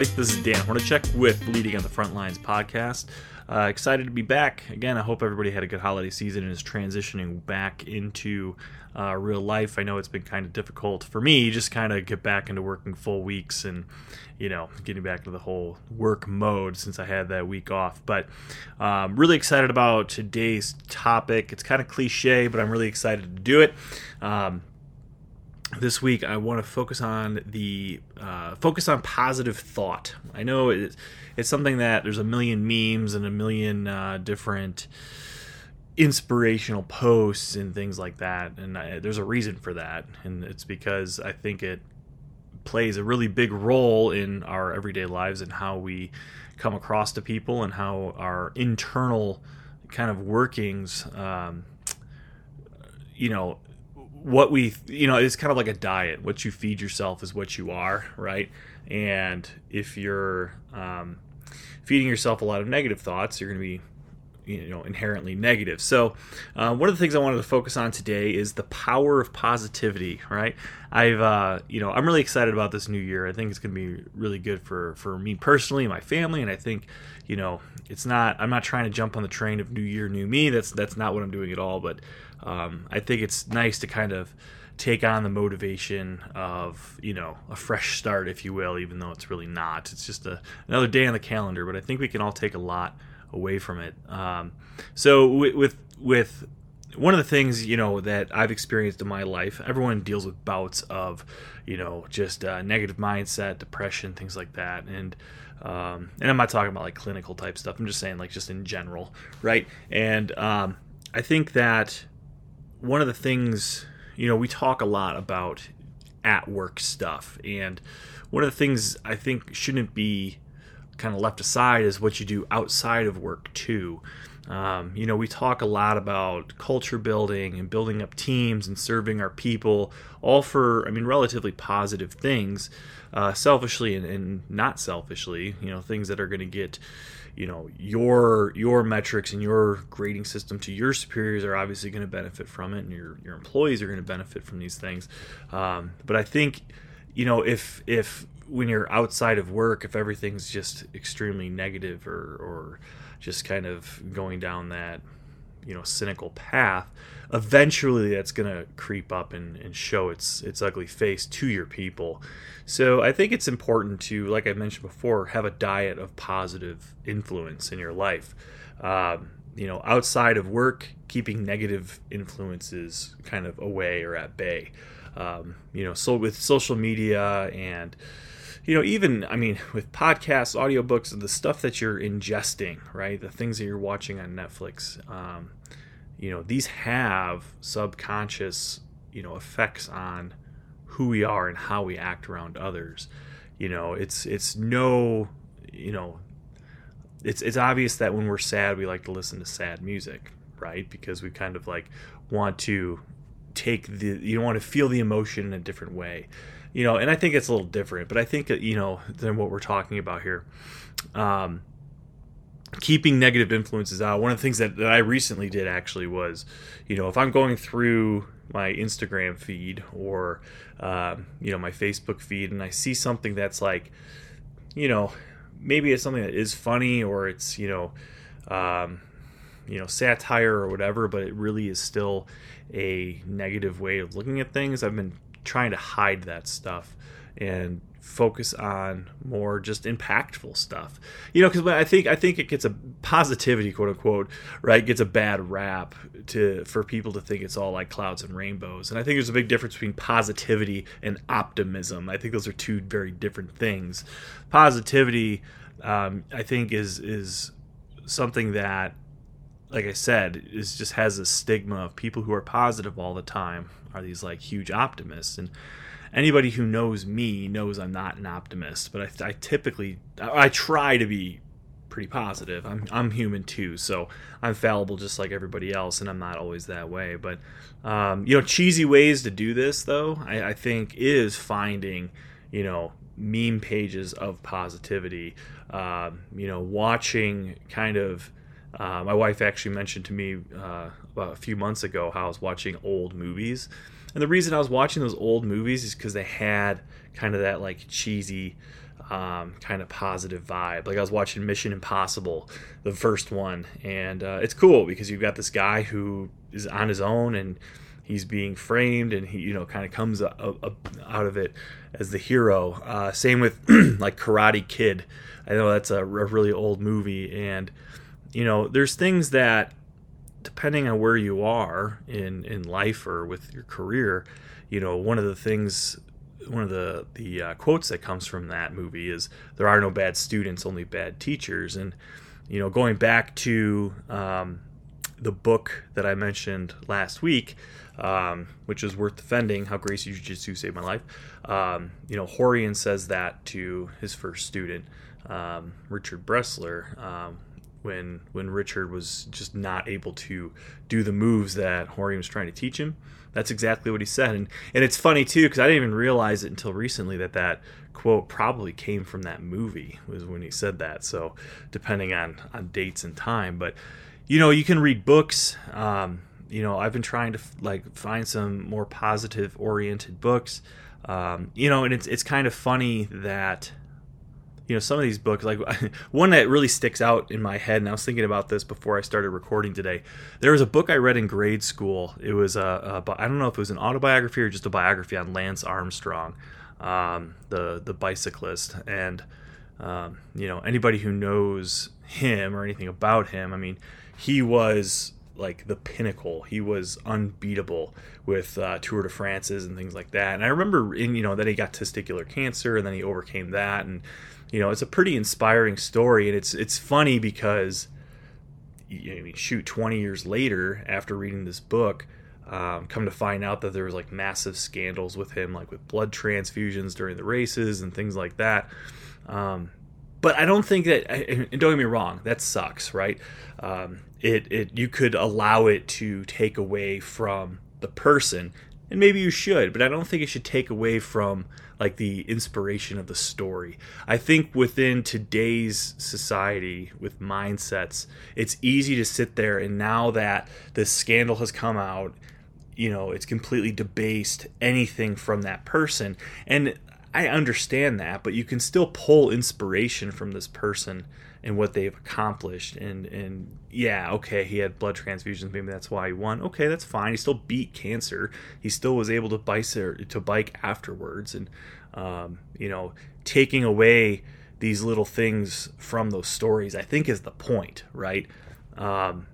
Everybody? This is Dan Hornacek with Leading on the Front Lines podcast. Uh, excited to be back again. I hope everybody had a good holiday season and is transitioning back into uh, real life. I know it's been kind of difficult for me, just kind of get back into working full weeks and you know getting back to the whole work mode since I had that week off. But um, really excited about today's topic. It's kind of cliche, but I'm really excited to do it. Um, this week I want to focus on the uh, focus on positive thought. I know it, it's something that there's a million memes and a million uh, different inspirational posts and things like that, and I, there's a reason for that, and it's because I think it plays a really big role in our everyday lives and how we come across to people and how our internal kind of workings, um, you know what we you know it's kind of like a diet. What you feed yourself is what you are right? And if you're um, feeding yourself a lot of negative thoughts you're going to be you know inherently negative. So uh, one of the things i wanted to focus on today is the power of positivity right? I've uh, you know i'm really excited about this new year. I think it's going to be really good for for me personally my family and i think you know it's not i'm not trying to jump on the train of new year new me. That's that's not what i'm doing at all but um, I think it's nice to kind of take on the motivation of you know a fresh start, if you will, even though it's really not. It's just a, another day on the calendar, but I think we can all take a lot away from it. Um, so with, with with one of the things you know that I've experienced in my life, everyone deals with bouts of you know just uh, negative mindset, depression, things like that, and um, and I'm not talking about like clinical type stuff. I'm just saying like just in general, right? And um, I think that one of the things, you know, we talk a lot about at work stuff. And one of the things I think shouldn't be kind of left aside is what you do outside of work, too. Um, you know, we talk a lot about culture building and building up teams and serving our people, all for, I mean, relatively positive things, uh, selfishly and, and, not selfishly, you know, things that are going to get you know your your metrics and your grading system to your superiors are obviously going to benefit from it and your your employees are going to benefit from these things. Um, but i think you know if if when you're outside of work if everything's just extremely negative or or just kind of going down that you know cynical path eventually that's going to creep up and, and show its its ugly face to your people. So i think it's important to like i mentioned before have a diet of positive influence in your life. Um, you know outside of work keeping negative influences kind of away or at bay. Um, you know so with social media and you know even i mean with podcasts audiobooks the stuff that you're ingesting right the things that you're watching on netflix um, you know these have subconscious you know effects on who we are and how we act around others. You know it's it's no you know it's it's obvious that when we're sad we like to listen to sad music right because we kind of like want to take the you want to feel the emotion in a different way you know and i think it's a little different but i think you know than what we're talking about here um keeping negative influences out. One of the things that, that I recently did actually was, you know, if I'm going through my Instagram feed or, um, you know, my Facebook feed and I see something that's like, you know, maybe it's something that is funny or it's, you know, um, you know, satire or whatever, but it really is still a negative way of looking at things. I've been trying to hide that stuff and focus on more just impactful stuff. You know because i think i think it gets a positivity quote unquote right gets a bad rap to for people to think it's all like clouds and rainbows. And i think there's a big difference between positivity and optimism. I think those are two very different things. Positivity um, i think is is something that like i said is just has a stigma of people who are positive all the time are these like huge optimists and anybody who knows me knows I'm not an optimist, but I, I typically I, try to be pretty positive. I'm I'm human too, so I'm fallible just like everybody else, and I'm not always that way. But um, you know, cheesy ways to do this though, I, I, think is finding you know meme pages of positivity. Um, you know, watching kind of. Uh, my wife actually mentioned to me uh, about a few months ago how I was watching old movies and the reason I was watching those old movies is because they had kind of that like cheesy um, kind of positive vibe. Like I was watching Mission Impossible, the first one, and uh, it's cool because you've got this guy who is on his own and he's being framed, and he you know kind of comes out of it as the hero. Uh, same with like Karate Kid. I know that's a, a really old movie, and you know there's things that depending on where you are in in life or with your career, you know one of the things one of the the uh, quotes that comes from that movie is there are no bad students, only bad teachers. And you know, going back to um, the book that I mentioned last week, um, which is worth defending, how Gracie Jiu Jitsu saved my life. Um, you know, Rorion says that to his first student, um, Richard Bressler, um, when when Richard was just not able to do the moves that Rorion was trying to teach him. That's exactly what he said, and and it's funny too because I didn't even realize it until recently that that quote probably came from that movie was when he said that. So depending on on dates and time, but you know you can read books. Um, you know I've been trying to like find some more positive oriented books. Um, you know, and it's it's kind of funny that you know some of these books like one that really sticks out in my head and i was thinking about this before i started recording today there was a book i read in grade school it was a, a i don't know if it was an autobiography or just a biography on lance armstrong um, the the bicyclist and um, you know anybody who knows him or anything about him i mean he was like the pinnacle. He was unbeatable with uh, Tour de France's and things like that. And I remember, in you know, that he got testicular cancer and then he overcame that. And you know, it's a pretty inspiring story. And it's it's funny because, you know, shoot, twenty years later, after reading this book. Um, come to find out that there was like massive scandals with him, like with blood transfusions during the races and things like that. Um, but I don't think that. And don't get me wrong, that sucks, right? Um, it it you could allow it to take away from the person, and maybe you should, but I don't think it should take away from like the inspiration of the story. I think within today's society with mindsets, it's easy to sit there and now that this scandal has come out, you know, it's completely debased anything from that person. And I understand that, but you can still pull inspiration from this person and what they've accomplished. And and yeah, okay, he had blood transfusions, maybe that's why he won. Okay, that's fine. He still beat cancer. He still was able to bike to bike afterwards, and um, you know, taking away these little things from those stories, I think, is the point, right? Um,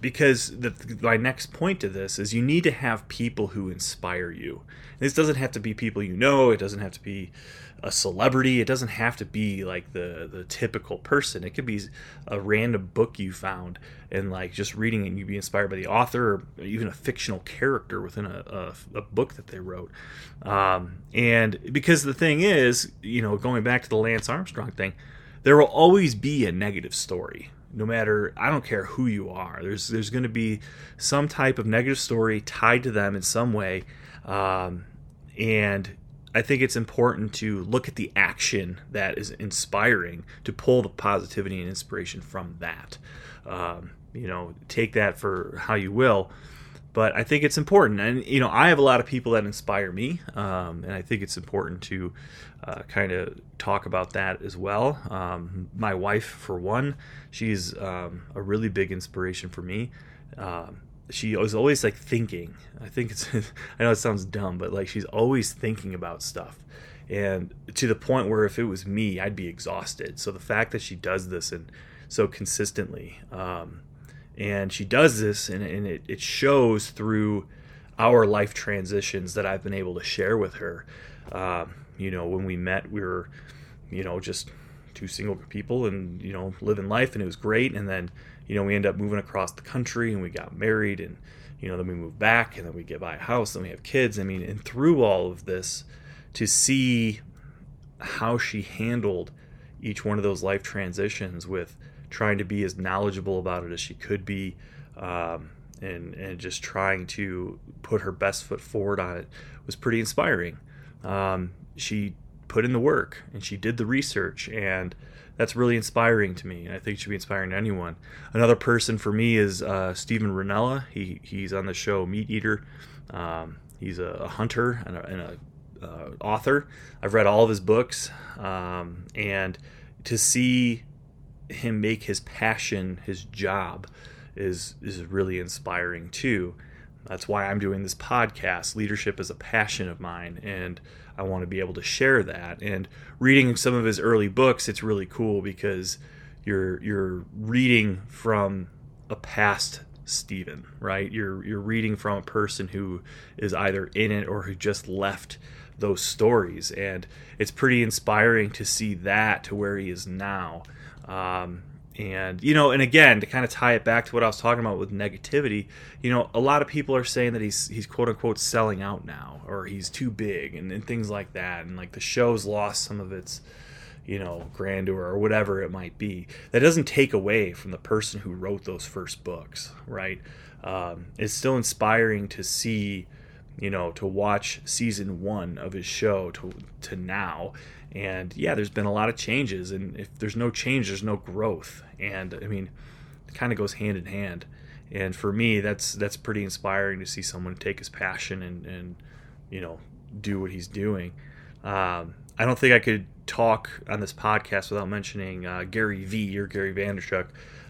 because the, my next point to this is you need to have people who inspire you. This doesn't have to be people you know. It doesn't have to be a celebrity. It doesn't have to be like the the typical person. It could be a random book you found and like just reading it and you be inspired by the author or even a fictional character within a, a, a book that they wrote. Um, and because the thing is, you know, going back to the Lance Armstrong thing, there will always be a negative story no matter I don't care who you are. There's there's going to be some type of negative story tied to them in some way, um, and I think it's important to look at the action that is inspiring to pull the positivity and inspiration from that. Um, you know, take that for how you will. But I think it's important, and you know, I have a lot of people that inspire me, um, and I think it's important to uh, kind of talk about that as well. Um, my wife, for one, she's um, a really big inspiration for me. She was always like thinking. I think it's, I know it sounds dumb, but like she's always thinking about stuff. And to the point where if it was me, I'd be exhausted. So the fact that she does this and so consistently, um, and she does this and, and it, it shows through our life transitions that I've been able to share with her. Um, you know, when we met, we were, you know, just two single people and, you know, living life and it was great. And then, you know, we end up moving across the country and we got married and, you know, then we move back and then we get buy a house and we have kids. I mean, and through all of this, to see how she handled each one of those life transitions with trying to be as knowledgeable about it as she could be, um, and and just trying to put her best foot forward on it was pretty inspiring. Um, she put in the work and she did the research and that's really inspiring to me and i think should be inspiring to anyone another person for me is uh, Steven Rinella he, he's on the show MeatEater um, he's a, a hunter and, a, and a, uh, author. I've read all of his books, um, and to see him make his passion his job is is really inspiring too. That's why I'm doing this podcast. Leadership is a passion of mine, and I want to be able to share that. And reading some of his early books, it's really cool because you're you're reading from a past Steven, right? You're you're reading from a person who is either in it or who just left those stories, and it's pretty inspiring to see that to where he is now. Um, and you know, and again, to kind of tie it back to what I was talking about with negativity, you know, a lot of people are saying that he's he's quote unquote selling out now, or he's too big, and, and things like that, and like the show's lost some of its you know, grandeur or whatever it might be. That doesn't take away from the person who wrote those first books, right? Um, it's still inspiring to see, you know, to watch season one of his show to to now. And yeah, there's been a lot of changes, and if there's no change, there's no growth. And I mean, it kind of goes hand in hand. And for me, that's that's pretty inspiring to see someone take his passion and and you know do what he's doing. Um, I don't think I could talk on this podcast without mentioning uh, Gary V or Gary Vaynerchuk.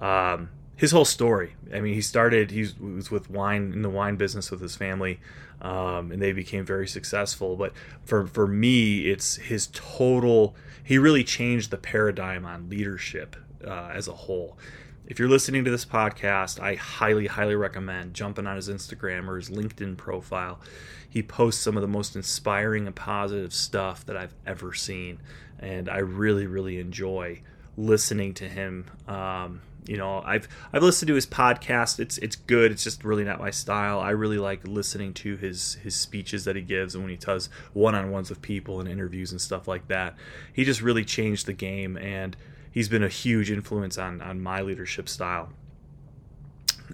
Um, his whole story. I mean, he started. He was with wine in the wine business with his family, um, and they became very successful. But for for me, it's his total. He really changed the paradigm on leadership uh, as a whole. If you're listening to this podcast, I highly, highly recommend jumping on his Instagram or his LinkedIn profile. He posts some of the most inspiring and positive stuff that I've ever seen, and I really, really enjoy listening to him. Um, you know, I've I've listened to his podcast. It's it's good. It's just really not my style. I really like listening to his his speeches that he gives and when he does one on ones with people and interviews and stuff like that. He just really changed the game and he's been a huge influence on on my leadership style.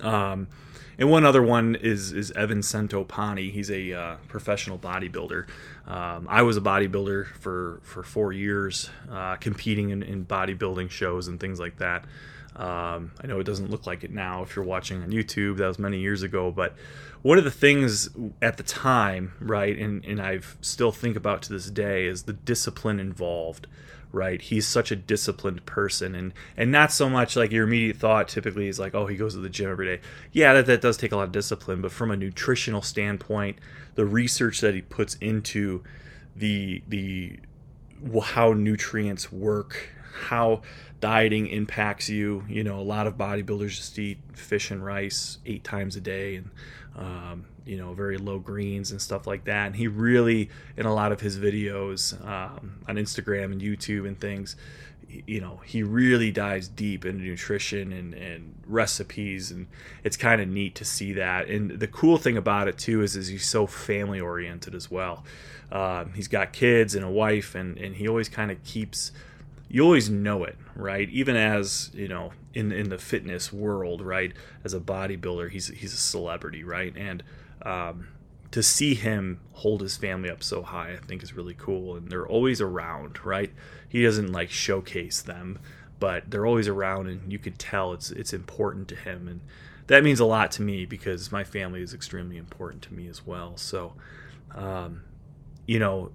Um, and one other one is is Evan Centopani. He's a uh, professional bodybuilder. Um, I was a bodybuilder for for four years, uh, competing in, in, bodybuilding shows and things like that. Um, I know it doesn't look like it now if you're watching on YouTube. That was many years ago, but one of the things at the time, right, and, and I still think about to this day is the discipline involved right? He's such a disciplined person, and and not so much like your immediate thought typically is like, oh, he goes to the gym every day. Yeah, that that does take a lot of discipline, but from a nutritional standpoint, the research that he puts into the the how nutrients work, how dieting impacts you. You know, a lot of bodybuilders just eat fish and rice eight times a day, and um, you know, very low greens and stuff like that. And he really, in a lot of his videos um, on Instagram and YouTube and things, you know, he really dives deep into nutrition and, and recipes, and it's kind of neat to see that. And the cool thing about it too is, is he's so family oriented as well. Uh, he's got kids and a wife, and and he always kind of keeps you always know it, right? Even as you know, in in the fitness world, right? As a bodybuilder, he's he's a celebrity, right? And um, to see him hold his family up so high, I think is really cool. And they're always around, right? He doesn't like showcase them, but they're always around, and you could tell it's it's important to him, and that means a lot to me because my family is extremely important to me as well. So, um, you know,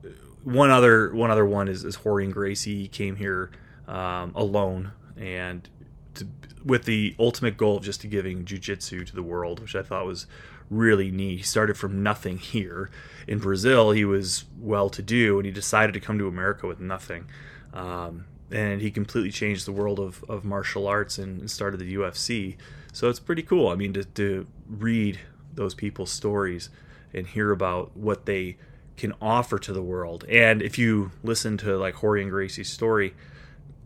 one other one other one is, is and Gracie came here um, alone and to, with the ultimate goal of just to giving jujitsu to the world, which I thought was really neat. He started from nothing here in Brazil. He was well to do, and he decided to come to America with nothing. Um, and he completely changed the world of, of martial arts and, and, started the UFC. So it's pretty cool. I mean, to, to read those people's stories and hear about what they can offer to the world. And if you listen to like Rorion Gracie's story,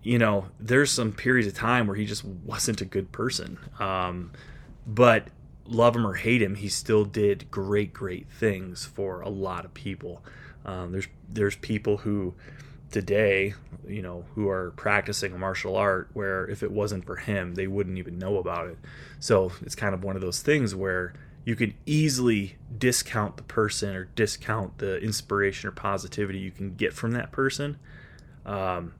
you know, there's some periods of time where he just wasn't a good person. Um, but love him or hate him, he still did great, great things for a lot of people. Um, there's there's people who today, you know, who are practicing a martial art where if it wasn't for him, they wouldn't even know about it. So it's kind of one of those things where you could easily discount the person or discount the inspiration or positivity you can get from that person. Um,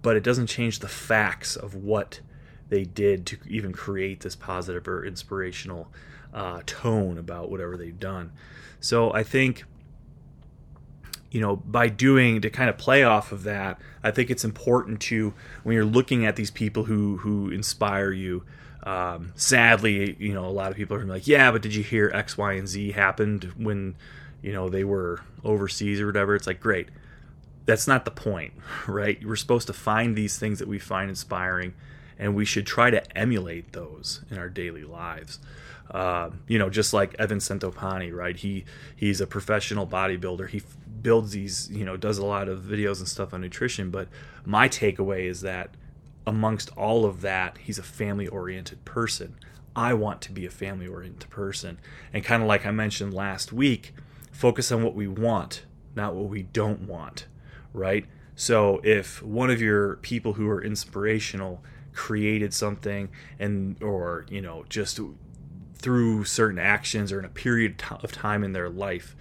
but it doesn't change the facts of what they did to even create this positive or inspirational uh, tone about whatever they've done. So I think you know, by doing to kind of play off of that, I think it's important to when you're looking at these people who who inspire you. Um, sadly, you know, a lot of people are like, "Yeah, but did you hear X, Y, and Z happened when, you know, they were overseas or whatever?" It's like, great. That's not the point, right? We're supposed to find these things that we find inspiring, and we should try to emulate those in our daily lives. Uh, you know, just like Evan Centopani, right? He he's a professional bodybuilder. He builds these, you know, does a lot of videos and stuff on nutrition. But my takeaway is that amongst all of that, he's a family oriented person. I want to be a family oriented person. And kind of like I mentioned last week, focus on what we want, not what we don't want, right? So if one of your people who are inspirational created something and or you know just through certain actions or in a period of time in their life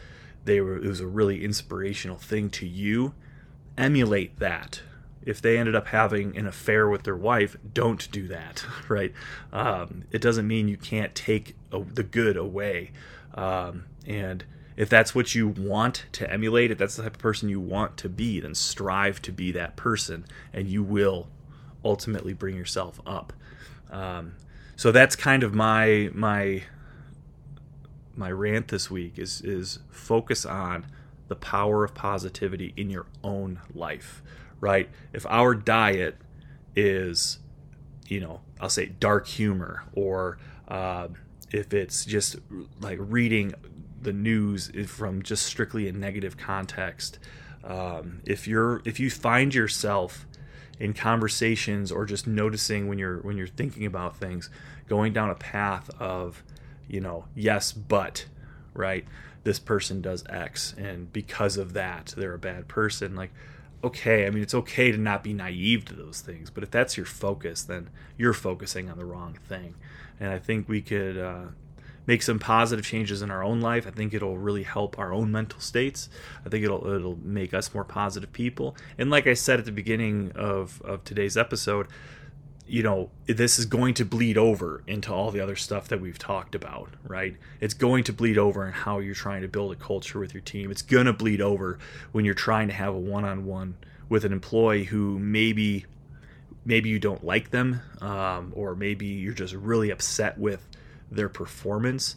they were it was a really inspirational thing to you emulate that if they ended up having an affair with their wife don't do that right? Um, it doesn't mean you can't take a, the good away. Um, and if that's what you want to emulate if that's the type of person you want to be then strive to be that person and you will ultimately bring yourself up. Um, so that's kind of my my my rant this week is is focus on the power of positivity in your own life, right? If our diet is, you know, I'll say dark humor, or uh, if it's just like reading the news from just strictly a negative context, um, if you're if you find yourself in conversations or just noticing when you're when you're thinking about things, going down a path of you know, yes, but, right? This person does X, and because of that, they're a bad person. Like, okay, I mean, it's okay to not be naive to those things, but if that's your focus, then you're focusing on the wrong thing. And I think we could uh, make some positive changes in our own life. I think it'll really help our own mental states. I think it'll it'll make us more positive people. And like I said at the beginning of of today's episode, you know, this is going to bleed over into all the other stuff that we've talked about, right? It's going to bleed over in how you're trying to build a culture with your team. It's going to bleed over when you're trying to have a one-on-one with an employee who maybe maybe you don't like them um, or maybe you're just really upset with their performance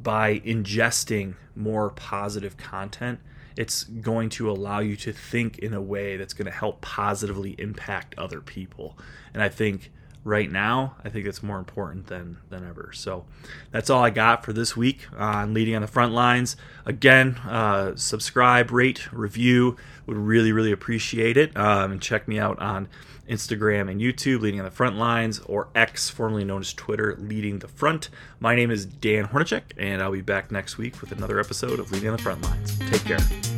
by ingesting more positive content it's going to allow you to think in a way that's going to help positively impact other people. And I think right now, I think it's more important than than ever. So that's all I got for this week on leading on the front lines. Again, uh, subscribe, rate, review. Would really really appreciate it. Um, and check me out on Instagram and YouTube, leading on the front lines, or X, formerly known as Twitter, leading the front. My name is Dan Hornacek, and I'll be back next week with another episode of Leading on the Front Lines. Take care.